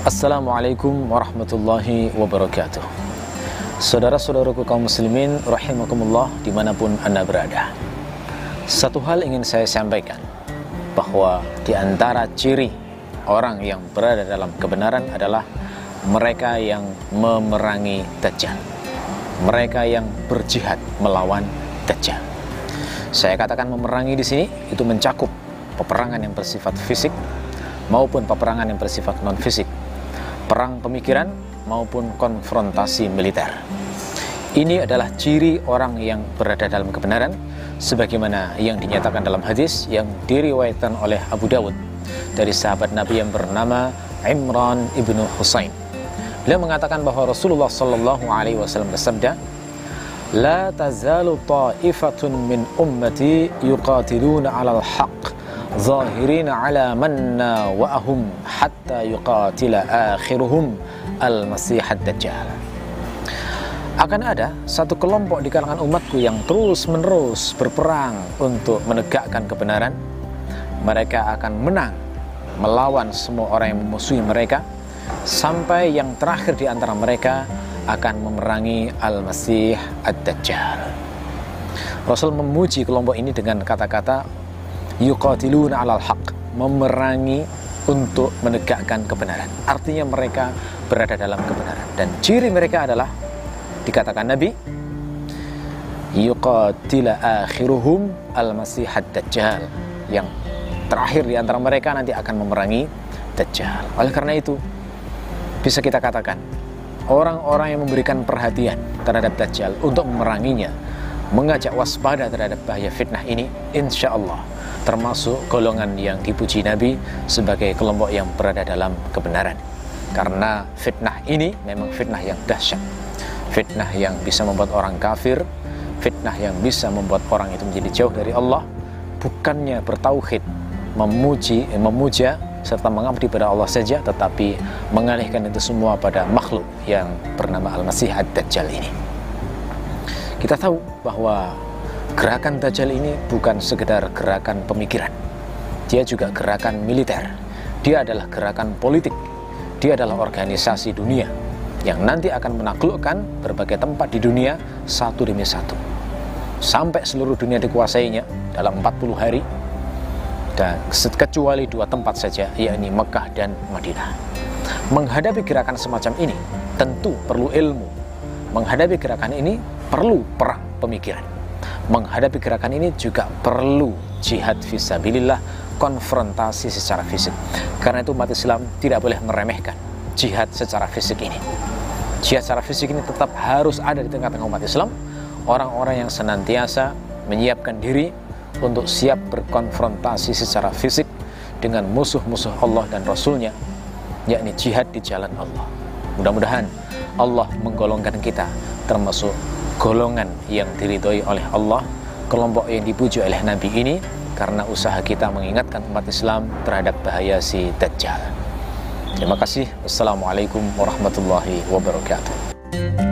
Assalamualaikum warahmatullahi wabarakatuh. Saudara-saudaraku kaum muslimin Rahimakumullah di mana pun anda berada. Satu hal ingin saya sampaikan Bahwa di antara ciri orang yang berada dalam kebenaran adalah Mereka yang memerangi Dajjal. Mereka yang berjihad melawan Dajjal. Saya katakan memerangi di sini itu mencakup peperangan yang bersifat fisik maupun peperangan yang bersifat non fisik perang pemikiran maupun konfrontasi militer. Ini adalah ciri orang yang berada dalam kebenaran sebagaimana yang dinyatakan dalam hadis yang diriwayatkan oleh Abu Dawud dari sahabat Nabi yang bernama Imran ibnu Husain. Beliau mengatakan bahwa Rasulullah Shallallahu Alaihi Wasallam bersabda, "La tazalu ta'ifatun min ummati yuqatiluna 'alal haqq Zahirin' ala manna وأهم hatta yuqatila akhiruhum al-masihat akan ada satu kelompok di kalangan umatku yang terus-menerus berperang untuk menegakkan kebenaran mereka akan menang melawan semua orang yang memusuhi mereka sampai yang terakhir di antara mereka akan memerangi Al-Masih Ad-Dajjal. Rasul memuji kelompok ini dengan kata-kata yuqatiluna alal haq memerangi untuk menegakkan kebenaran. Artinya mereka berada dalam kebenaran. Dan ciri mereka adalah dikatakan Nabi yuqatila akhiruhum al-masihad dajjal yang terakhir di antara mereka nanti akan memerangi dajjal. Oleh karena itu bisa kita katakan orang-orang yang memberikan perhatian terhadap dajjal untuk memeranginya mengajak waspada terhadap bahaya fitnah ini insya Allah termasuk golongan yang dipuji Nabi sebagai kelompok yang berada dalam kebenaran. Karena fitnah ini memang fitnah yang dahsyat. Fitnah yang bisa membuat orang kafir, fitnah yang bisa membuat orang itu menjadi jauh dari Allah, bukannya bertauhid, memuji, memuja serta mengabdi pada Allah saja, tetapi mengalihkan itu semua pada makhluk yang bernama Al-Masih Ad-Dajjal ini. Kita tahu bahwa Gerakan Dajjal ini bukan sekedar gerakan pemikiran. Dia juga gerakan militer. Dia adalah gerakan politik. Dia adalah organisasi dunia yang nanti akan menaklukkan berbagai tempat di dunia satu demi satu. Sampai seluruh dunia dikuasainya dalam 40 hari dan kecuali dua tempat saja yakni Mekah dan Madinah. Menghadapi gerakan semacam ini tentu perlu ilmu. Menghadapi gerakan ini perlu perang pemikiran. Menghadapi gerakan ini juga perlu jihad visabilillah konfrontasi secara fisik. Karena itu umat Islam tidak boleh meremehkan jihad secara fisik ini. Jihad secara fisik ini tetap harus ada di tengah-tengah umat Islam. Orang-orang yang senantiasa menyiapkan diri untuk siap berkonfrontasi secara fisik dengan musuh-musuh Allah dan Rasulnya yakni jihad di jalan Allah. Mudah-mudahan Allah menggolongkan kita termasuk golongan yang diridhoi oleh Allah, kelompok yang dipuji oleh Nabi ini karena usaha kita mengingatkan umat Islam terhadap bahaya si Dajjal. Terima kasih. Wassalamualaikum warahmatullahi wabarakatuh.